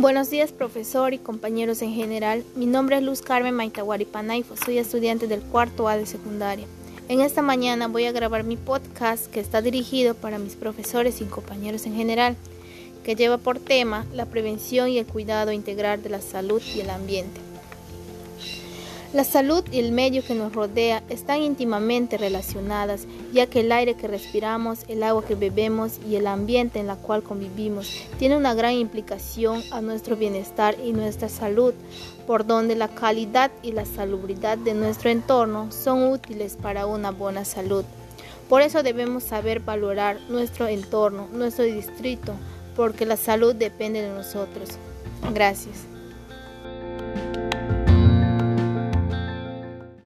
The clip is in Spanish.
Buenos días, profesor y compañeros en general. Mi nombre es Luz Carmen Maitaguari Panaifo. Soy estudiante del cuarto A de secundaria. En esta mañana voy a grabar mi podcast que está dirigido para mis profesores y compañeros en general, que lleva por tema la prevención y el cuidado integral de la salud y el ambiente. La salud y el medio que nos rodea están íntimamente relacionadas, ya que el aire que respiramos, el agua que bebemos y el ambiente en el cual convivimos tiene una gran implicación a nuestro bienestar y nuestra salud, por donde la calidad y la salubridad de nuestro entorno son útiles para una buena salud. Por eso debemos saber valorar nuestro entorno, nuestro distrito, porque la salud depende de nosotros. Gracias.